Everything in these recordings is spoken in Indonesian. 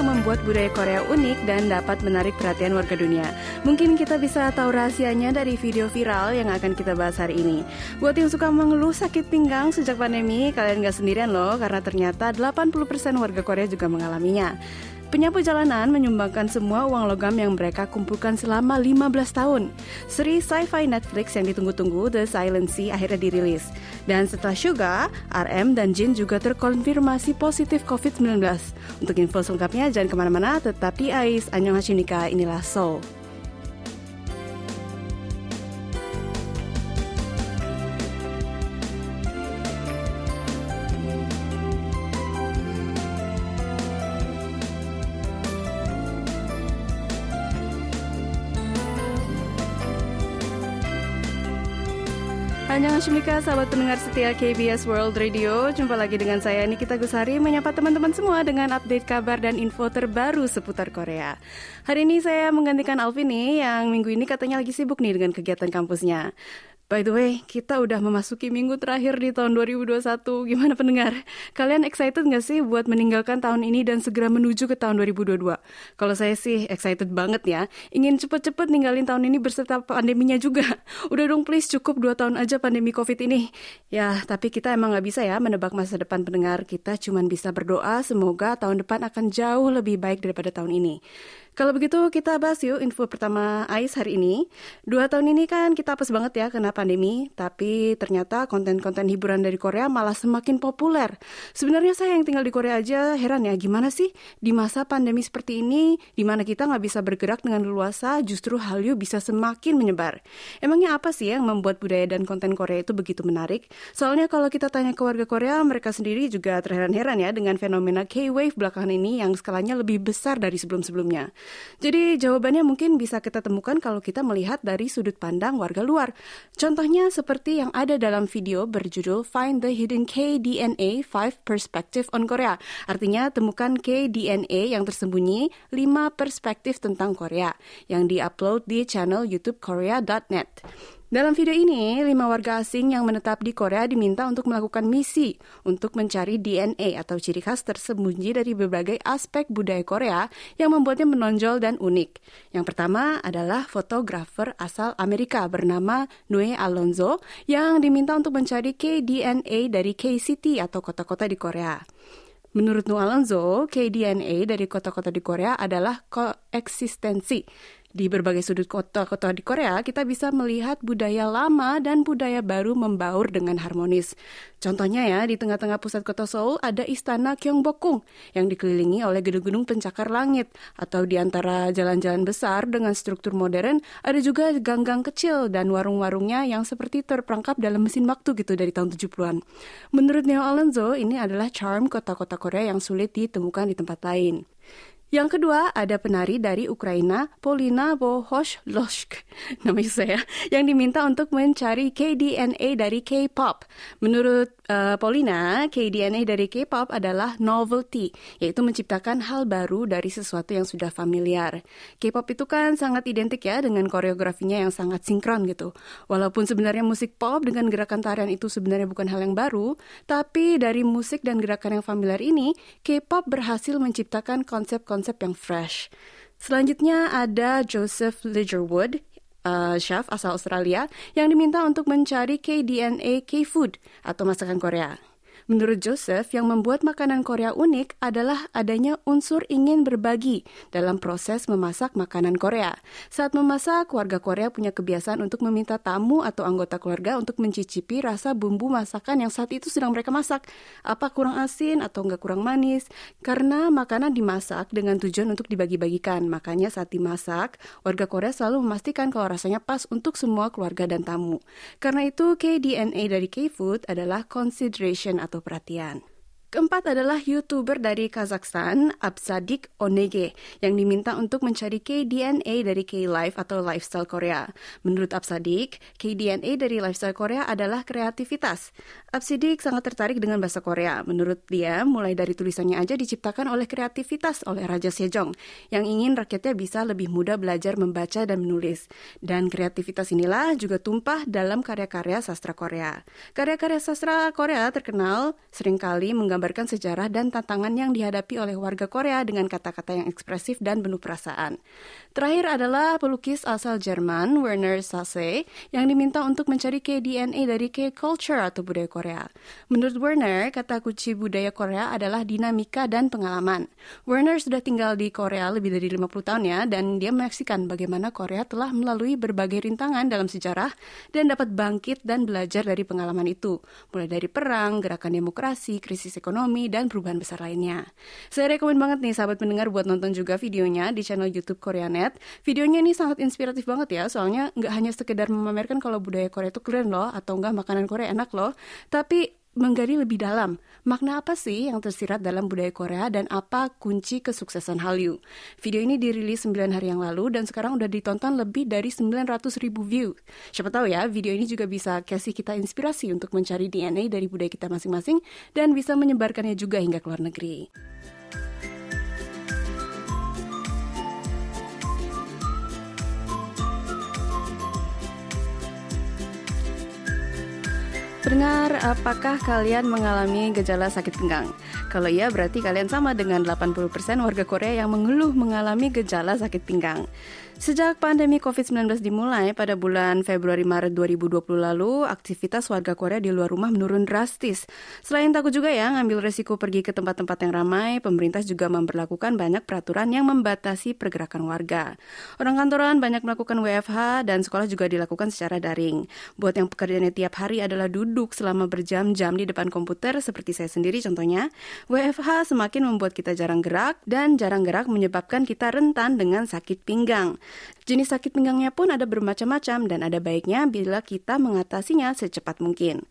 Yang membuat budaya Korea unik dan dapat menarik perhatian warga dunia? Mungkin kita bisa tahu rahasianya dari video viral yang akan kita bahas hari ini. Buat yang suka mengeluh sakit pinggang sejak pandemi, kalian gak sendirian loh, karena ternyata 80% warga Korea juga mengalaminya. Penyapu jalanan menyumbangkan semua uang logam yang mereka kumpulkan selama 15 tahun. Seri sci-fi Netflix yang ditunggu-tunggu The Silent Sea akhirnya dirilis. Dan setelah Suga, RM dan Jin juga terkonfirmasi positif COVID-19. Untuk info selengkapnya jangan ke mana-mana, tetap di AIS. Annyeonghaseyo inilah Seoul. Annyeonghaseyo sahabat pendengar setia KBS World Radio. Jumpa lagi dengan saya Nikita Gusari Menyapa teman-teman semua dengan update kabar dan info terbaru seputar Korea. Hari ini saya menggantikan Alvin nih Yang minggu ini katanya lagi sibuk nih dengan kegiatan kampusnya By the way, kita udah memasuki minggu terakhir di tahun 2021. Gimana pendengar? Kalian excited nggak sih buat meninggalkan tahun ini dan segera menuju ke tahun 2022? Kalau saya sih excited banget ya. Ingin cepet-cepet ninggalin tahun ini berserta pandeminya juga. Udah dong please cukup 2 tahun aja pandemi COVID ini. Ya, tapi kita emang nggak bisa ya menebak masa depan pendengar. Kita cuma bisa berdoa semoga tahun depan akan jauh lebih baik daripada tahun ini. Kalau begitu kita bahas yuk info pertama AIS hari ini. Dua tahun ini kan kita apes banget ya kena pandemi, tapi ternyata konten-konten hiburan dari Korea malah semakin populer. Sebenarnya saya yang tinggal di Korea aja heran ya gimana sih di masa pandemi seperti ini, di mana kita nggak bisa bergerak dengan leluasa, justru Hallyu bisa semakin menyebar. Emangnya apa sih yang membuat budaya dan konten Korea itu begitu menarik? Soalnya kalau kita tanya ke warga Korea, mereka sendiri juga terheran-heran ya dengan fenomena K-wave belakangan ini yang skalanya lebih besar dari sebelum-sebelumnya. Jadi jawabannya mungkin bisa kita temukan kalau kita melihat dari sudut pandang warga luar. Contohnya seperti yang ada dalam video berjudul Find the Hidden KDNA 5 Perspective on Korea. Artinya temukan KDNA yang tersembunyi 5 perspektif tentang Korea yang diupload di channel YouTube Korea.net. Dalam video ini, lima warga asing yang menetap di Korea diminta untuk melakukan misi untuk mencari DNA atau ciri khas tersembunyi dari berbagai aspek budaya Korea yang membuatnya menonjol dan unik. Yang pertama adalah fotografer asal Amerika bernama Noe Alonzo yang diminta untuk mencari KDNA dari K-City atau kota-kota di Korea. Menurut Noe Alonzo, KDNA dari kota-kota di Korea adalah koeksistensi di berbagai sudut kota-kota di Korea, kita bisa melihat budaya lama dan budaya baru membaur dengan harmonis. Contohnya ya, di tengah-tengah pusat kota Seoul ada istana Gyeongbokgung yang dikelilingi oleh gedung-gedung pencakar langit. Atau di antara jalan-jalan besar dengan struktur modern, ada juga gang-gang kecil dan warung-warungnya yang seperti terperangkap dalam mesin waktu gitu dari tahun 70-an. Menurut Neo Alonso, ini adalah charm kota-kota Korea yang sulit ditemukan di tempat lain. Yang kedua, ada penari dari Ukraina, Polina Bohoshloshk, namanya saya, yang diminta untuk mencari KDNA dari K-pop. Menurut uh, Polina, KDNA dari K-pop adalah novelty, yaitu menciptakan hal baru dari sesuatu yang sudah familiar. K-pop itu kan sangat identik ya dengan koreografinya yang sangat sinkron gitu. Walaupun sebenarnya musik pop dengan gerakan tarian itu sebenarnya bukan hal yang baru, tapi dari musik dan gerakan yang familiar ini, K-pop berhasil menciptakan konsep-konsep konsep yang fresh. Selanjutnya ada Joseph Lidgerwood, uh, chef asal Australia, yang diminta untuk mencari KDNA K-food atau masakan Korea. Menurut Joseph, yang membuat makanan Korea unik adalah adanya unsur ingin berbagi dalam proses memasak makanan Korea. Saat memasak, warga Korea punya kebiasaan untuk meminta tamu atau anggota keluarga untuk mencicipi rasa bumbu masakan yang saat itu sedang mereka masak. Apa kurang asin atau enggak kurang manis? Karena makanan dimasak dengan tujuan untuk dibagi-bagikan. Makanya saat dimasak, warga Korea selalu memastikan kalau rasanya pas untuk semua keluarga dan tamu. Karena itu, KDNA dari K-Food adalah consideration atau perhatian. Keempat adalah YouTuber dari Kazakhstan, Absadik Onege, yang diminta untuk mencari KDNA dari K-Life atau Lifestyle Korea. Menurut Absadik, KDNA dari Lifestyle Korea adalah kreativitas. Absadik sangat tertarik dengan bahasa Korea. Menurut dia, mulai dari tulisannya aja diciptakan oleh kreativitas oleh Raja Sejong, yang ingin rakyatnya bisa lebih mudah belajar membaca dan menulis. Dan kreativitas inilah juga tumpah dalam karya-karya sastra Korea. Karya-karya sastra Korea terkenal sering kali menggambarkan menggambarkan sejarah dan tantangan yang dihadapi oleh warga Korea dengan kata-kata yang ekspresif dan penuh perasaan. Terakhir adalah pelukis asal Jerman, Werner Sasse, yang diminta untuk mencari K-DNA dari K-culture atau budaya Korea. Menurut Werner, kata kunci budaya Korea adalah dinamika dan pengalaman. Werner sudah tinggal di Korea lebih dari 50 tahun ya, dan dia menyaksikan bagaimana Korea telah melalui berbagai rintangan dalam sejarah dan dapat bangkit dan belajar dari pengalaman itu, mulai dari perang, gerakan demokrasi, krisis ekonomi, dan perubahan besar lainnya. Saya rekomen banget nih sahabat pendengar buat nonton juga videonya di channel YouTube Koreanet. Videonya ini sangat inspiratif banget ya, soalnya nggak hanya sekedar memamerkan kalau budaya Korea itu keren loh, atau enggak makanan Korea enak loh, tapi menggali lebih dalam makna apa sih yang tersirat dalam budaya Korea dan apa kunci kesuksesan Hallyu. Video ini dirilis 9 hari yang lalu dan sekarang udah ditonton lebih dari 900 ribu view. Siapa tahu ya, video ini juga bisa kasih kita inspirasi untuk mencari DNA dari budaya kita masing-masing dan bisa menyebarkannya juga hingga ke luar negeri. Pendengar, apakah kalian mengalami gejala sakit pinggang? Kalau iya, berarti kalian sama dengan 80% warga Korea yang mengeluh mengalami gejala sakit pinggang. Sejak pandemi COVID-19 dimulai pada bulan Februari-Maret 2020 lalu, aktivitas warga Korea di luar rumah menurun drastis. Selain takut juga ya ngambil resiko pergi ke tempat-tempat yang ramai, pemerintah juga memperlakukan banyak peraturan yang membatasi pergerakan warga. Orang kantoran banyak melakukan WFH dan sekolah juga dilakukan secara daring. Buat yang pekerjaannya tiap hari adalah duduk selama berjam-jam di depan komputer seperti saya sendiri contohnya, WFH semakin membuat kita jarang gerak dan jarang gerak menyebabkan kita rentan dengan sakit pinggang. Jenis sakit pinggangnya pun ada bermacam-macam dan ada baiknya bila kita mengatasinya secepat mungkin.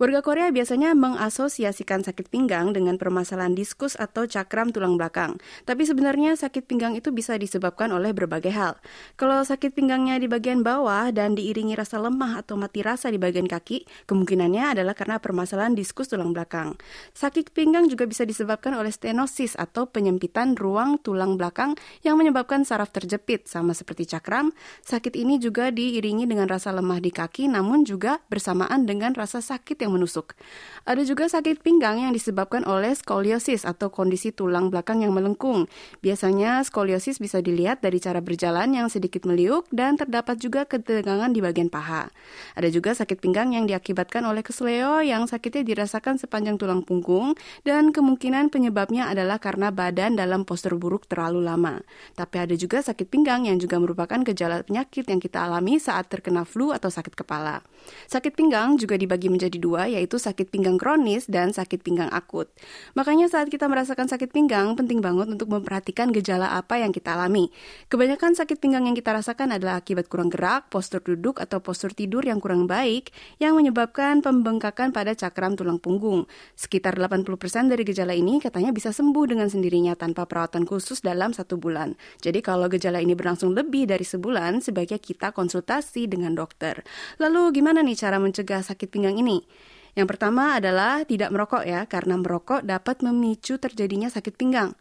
Warga Korea biasanya mengasosiasikan sakit pinggang dengan permasalahan diskus atau cakram tulang belakang. Tapi sebenarnya sakit pinggang itu bisa disebabkan oleh berbagai hal. Kalau sakit pinggangnya di bagian bawah dan diiringi rasa lemah atau mati rasa di bagian kaki, kemungkinannya adalah karena permasalahan diskus tulang belakang. Sakit pinggang juga bisa disebabkan oleh stenosis atau penyempitan ruang tulang belakang yang menyebabkan saraf terjepit sama seperti cakram, sakit ini juga diiringi dengan rasa lemah di kaki namun juga bersamaan dengan rasa sakit yang menusuk. Ada juga sakit pinggang yang disebabkan oleh skoliosis atau kondisi tulang belakang yang melengkung. Biasanya skoliosis bisa dilihat dari cara berjalan yang sedikit meliuk dan terdapat juga ketegangan di bagian paha. Ada juga sakit pinggang yang diakibatkan oleh kesleo yang sakitnya dirasakan sepanjang tulang punggung dan kemungkinan penyebabnya adalah karena badan dalam postur buruk terlalu lama. Tapi ada juga sakit pinggang yang juga merupakan gejala penyakit yang kita alami saat terkena flu atau sakit kepala. Sakit pinggang juga dibagi menjadi dua, yaitu sakit pinggang kronis dan sakit pinggang akut. Makanya saat kita merasakan sakit pinggang, penting banget untuk memperhatikan gejala apa yang kita alami. Kebanyakan sakit pinggang yang kita rasakan adalah akibat kurang gerak, postur duduk, atau postur tidur yang kurang baik, yang menyebabkan pembengkakan pada cakram tulang punggung. Sekitar 80% dari gejala ini katanya bisa sembuh dengan sendirinya tanpa perawatan khusus dalam satu bulan. Jadi kalau gejala ini berlangsung lebih dari sebulan, sebaiknya kita konsultasi dengan dokter. Lalu gimana nih cara mencegah sakit pinggang ini? Yang pertama adalah tidak merokok ya, karena merokok dapat memicu terjadinya sakit pinggang.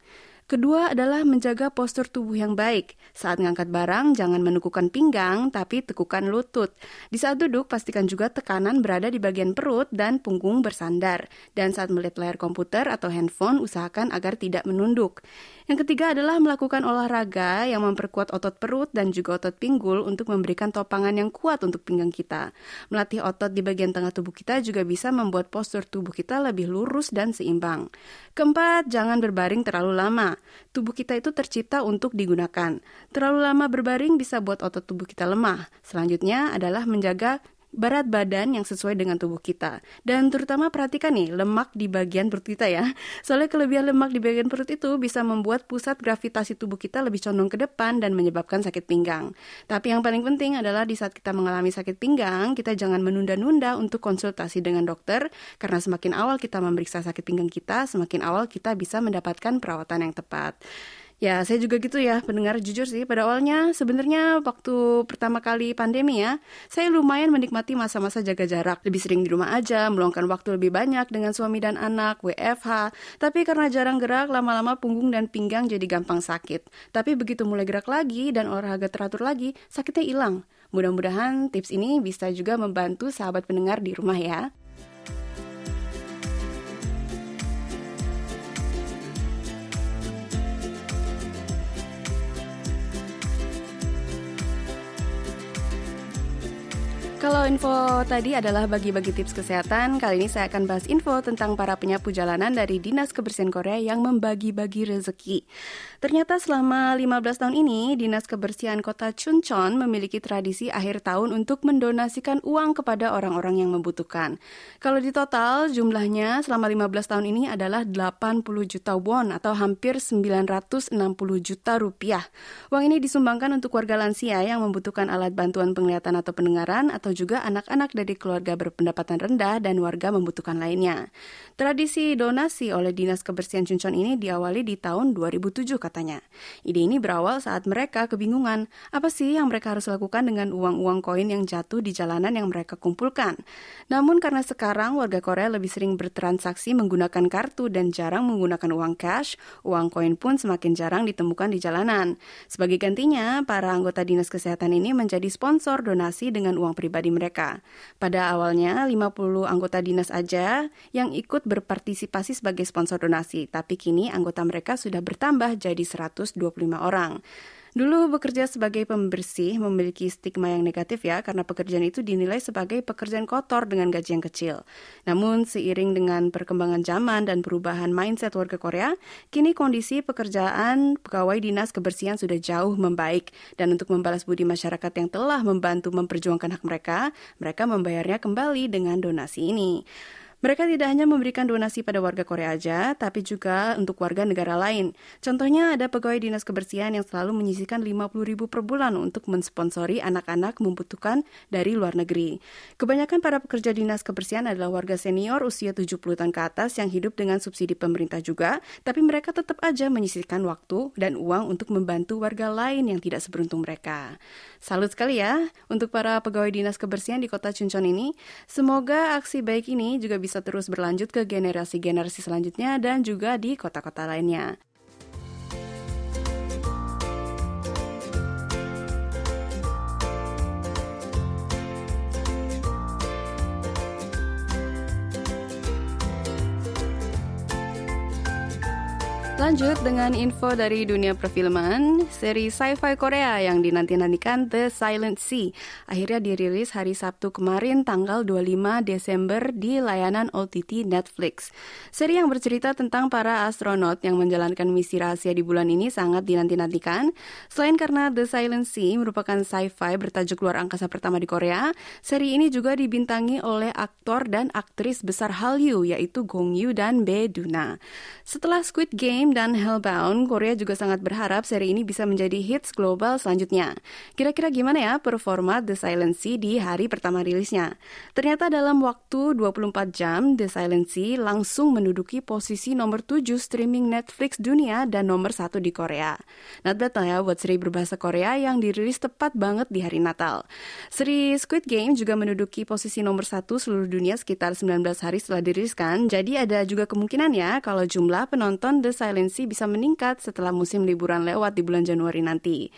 Kedua adalah menjaga postur tubuh yang baik. Saat mengangkat barang, jangan menekukan pinggang, tapi tekukan lutut. Di saat duduk, pastikan juga tekanan berada di bagian perut dan punggung bersandar. Dan saat melihat layar komputer atau handphone, usahakan agar tidak menunduk. Yang ketiga adalah melakukan olahraga yang memperkuat otot perut dan juga otot pinggul untuk memberikan topangan yang kuat untuk pinggang kita. Melatih otot di bagian tengah tubuh kita juga bisa membuat postur tubuh kita lebih lurus dan seimbang. Keempat, jangan berbaring terlalu lama. Tubuh kita itu tercipta untuk digunakan. Terlalu lama berbaring bisa buat otot tubuh kita lemah. Selanjutnya adalah menjaga berat badan yang sesuai dengan tubuh kita. Dan terutama perhatikan nih lemak di bagian perut kita ya. Soalnya kelebihan lemak di bagian perut itu bisa membuat pusat gravitasi tubuh kita lebih condong ke depan dan menyebabkan sakit pinggang. Tapi yang paling penting adalah di saat kita mengalami sakit pinggang, kita jangan menunda-nunda untuk konsultasi dengan dokter karena semakin awal kita memeriksa sakit pinggang kita, semakin awal kita bisa mendapatkan perawatan yang tepat. Ya, saya juga gitu ya, pendengar jujur sih. Pada awalnya sebenarnya waktu pertama kali pandemi ya, saya lumayan menikmati masa-masa jaga jarak. Lebih sering di rumah aja, meluangkan waktu lebih banyak dengan suami dan anak, WFH. Tapi karena jarang gerak, lama-lama punggung dan pinggang jadi gampang sakit. Tapi begitu mulai gerak lagi dan olahraga teratur lagi, sakitnya hilang. Mudah-mudahan tips ini bisa juga membantu sahabat pendengar di rumah ya. Kalau info tadi adalah bagi-bagi tips kesehatan, kali ini saya akan bahas info tentang para penyapu jalanan dari Dinas Kebersihan Korea yang membagi-bagi rezeki. Ternyata selama 15 tahun ini, Dinas Kebersihan Kota Chuncheon memiliki tradisi akhir tahun untuk mendonasikan uang kepada orang-orang yang membutuhkan. Kalau di total, jumlahnya selama 15 tahun ini adalah 80 juta won atau hampir 960 juta rupiah. Uang ini disumbangkan untuk warga lansia yang membutuhkan alat bantuan penglihatan atau pendengaran atau atau juga anak-anak dari keluarga berpendapatan rendah dan warga membutuhkan lainnya. Tradisi donasi oleh Dinas Kebersihan Chuncheon ini diawali di tahun 2007 katanya. Ide ini berawal saat mereka kebingungan apa sih yang mereka harus lakukan dengan uang-uang koin yang jatuh di jalanan yang mereka kumpulkan. Namun karena sekarang warga Korea lebih sering bertransaksi menggunakan kartu dan jarang menggunakan uang cash, uang koin pun semakin jarang ditemukan di jalanan. Sebagai gantinya, para anggota Dinas Kesehatan ini menjadi sponsor donasi dengan uang pribadi pribadi mereka. Pada awalnya 50 anggota dinas aja yang ikut berpartisipasi sebagai sponsor donasi, tapi kini anggota mereka sudah bertambah jadi 125 orang. Dulu bekerja sebagai pembersih memiliki stigma yang negatif ya karena pekerjaan itu dinilai sebagai pekerjaan kotor dengan gaji yang kecil. Namun seiring dengan perkembangan zaman dan perubahan mindset warga Korea, kini kondisi pekerjaan pegawai dinas kebersihan sudah jauh membaik dan untuk membalas budi masyarakat yang telah membantu memperjuangkan hak mereka, mereka membayarnya kembali dengan donasi ini. Mereka tidak hanya memberikan donasi pada warga Korea aja, tapi juga untuk warga negara lain. Contohnya ada pegawai dinas kebersihan yang selalu menyisihkan 50 ribu per bulan untuk mensponsori anak-anak membutuhkan dari luar negeri. Kebanyakan para pekerja dinas kebersihan adalah warga senior usia 70 tahun ke atas yang hidup dengan subsidi pemerintah juga, tapi mereka tetap aja menyisihkan waktu dan uang untuk membantu warga lain yang tidak seberuntung mereka. Salut sekali ya untuk para pegawai dinas kebersihan di kota Chuncheon ini. Semoga aksi baik ini juga bisa bisa terus berlanjut ke generasi-generasi selanjutnya dan juga di kota-kota lainnya. Lanjut dengan info dari dunia perfilman, seri sci-fi Korea yang dinanti-nantikan The Silent Sea akhirnya dirilis hari Sabtu kemarin tanggal 25 Desember di layanan OTT Netflix. Seri yang bercerita tentang para astronot yang menjalankan misi rahasia di bulan ini sangat dinanti-nantikan. Selain karena The Silent Sea merupakan sci-fi bertajuk luar angkasa pertama di Korea, seri ini juga dibintangi oleh aktor dan aktris besar Hallyu yaitu Gong Yoo dan Bae Duna. Setelah Squid Game dan Hellbound, Korea juga sangat berharap seri ini bisa menjadi hits global selanjutnya. Kira-kira gimana ya performa The Silent Sea di hari pertama rilisnya? Ternyata dalam waktu 24 jam, The Silent Sea langsung menduduki posisi nomor 7 streaming Netflix dunia dan nomor 1 di Korea. Not bad ya buat seri berbahasa Korea yang dirilis tepat banget di hari Natal. Seri Squid Game juga menduduki posisi nomor 1 seluruh dunia sekitar 19 hari setelah diriliskan, jadi ada juga kemungkinan ya kalau jumlah penonton The Silent frekuensi bisa meningkat setelah musim liburan lewat di bulan Januari nanti.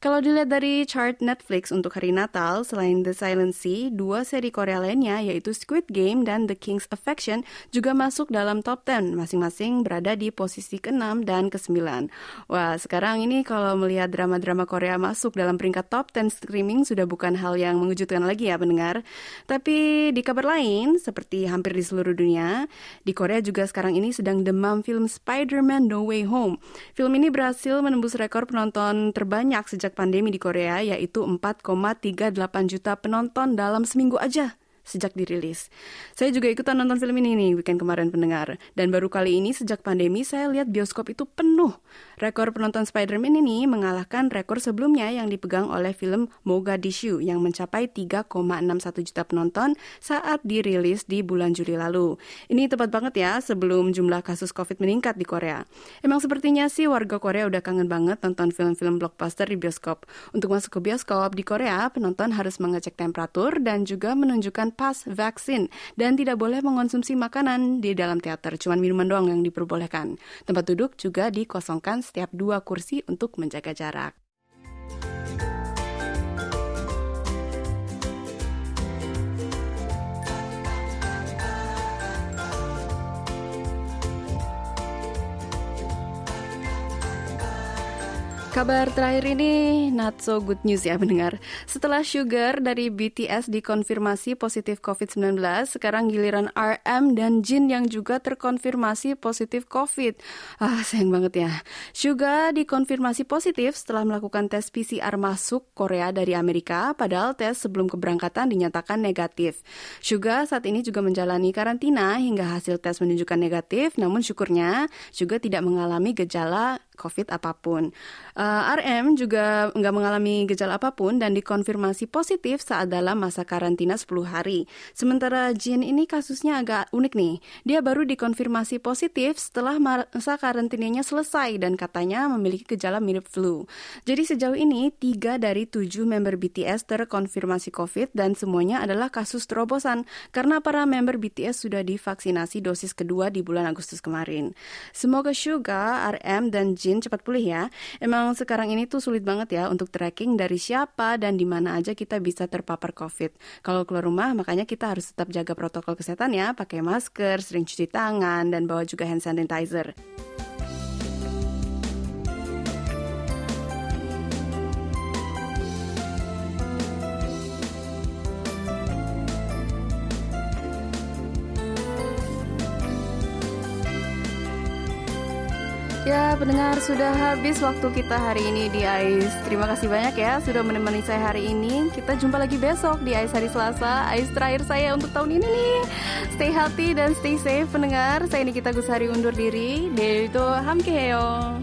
Kalau dilihat dari chart Netflix untuk hari Natal, selain The Silent Sea, dua seri Korea lainnya yaitu Squid Game dan The King's Affection juga masuk dalam top 10, masing-masing berada di posisi ke-6 dan ke-9. Wah, sekarang ini kalau melihat drama-drama Korea masuk dalam peringkat top 10 streaming sudah bukan hal yang mengejutkan lagi ya pendengar. Tapi di kabar lain, seperti hampir di seluruh dunia, di Korea juga sekarang ini sedang demam film Spider-Man No Way Home. Film ini berhasil menembus rekor penonton terbanyak sejak pandemi di Korea yaitu 4,38 juta penonton dalam seminggu aja sejak dirilis. Saya juga ikutan nonton film ini nih weekend kemarin pendengar. Dan baru kali ini sejak pandemi saya lihat bioskop itu penuh. Rekor penonton Spider-Man ini mengalahkan rekor sebelumnya yang dipegang oleh film Mogadishu yang mencapai 3,61 juta penonton saat dirilis di bulan Juli lalu. Ini tepat banget ya sebelum jumlah kasus COVID meningkat di Korea. Emang sepertinya sih warga Korea udah kangen banget nonton film-film blockbuster di bioskop. Untuk masuk ke bioskop di Korea, penonton harus mengecek temperatur dan juga menunjukkan pas vaksin dan tidak boleh mengonsumsi makanan di dalam teater, cuma minuman doang yang diperbolehkan. Tempat duduk juga dikosongkan setiap dua kursi untuk menjaga jarak. Kabar terakhir ini not so good news ya mendengar. Setelah Sugar dari BTS dikonfirmasi positif COVID-19, sekarang giliran RM dan Jin yang juga terkonfirmasi positif COVID. Ah, sayang banget ya. Sugar dikonfirmasi positif setelah melakukan tes PCR masuk Korea dari Amerika, padahal tes sebelum keberangkatan dinyatakan negatif. Sugar saat ini juga menjalani karantina hingga hasil tes menunjukkan negatif, namun syukurnya juga tidak mengalami gejala COVID apa pun. Uh, eh, RM juga nggak mengalami gejala apa pun dan dikonfirmasi positif saat dalam masa karantina 10 hari. Sementara Jin ini kasusnya agak unik nih. Dia baru dikonfirmasi positif setelah masa karantinanya selesai dan katanya memiliki gejala mirip flu. Jadi sejauh ini tiga dari tujuh member BTS terkonfirmasi COVID dan semuanya adalah kasus terobosan karena para member BTS sudah divaksinasi dosis kedua di bulan Agustus kemarin. Semoga Suga, RM, dan Jin cepat pulih ya. Emang sekarang ini tuh sulit banget ya untuk tracking dari siapa dan di mana aja kita bisa terpapar COVID. Kalau keluar rumah, makanya kita harus tetap jaga protokol kesehatan ya, pakai masker, sering cuci tangan, dan bawa juga hand sanitizer. Ya, pendengar sudah habis waktu kita hari ini di AIS. Terima kasih banyak ya sudah menemani saya hari ini. Kita jumpa lagi besok di AIS hari Selasa. AIS terakhir saya untuk tahun ini nih. Stay healthy dan stay safe pendengar. Saya Nikita Gusari undur diri. Dari itu Hamkeheo.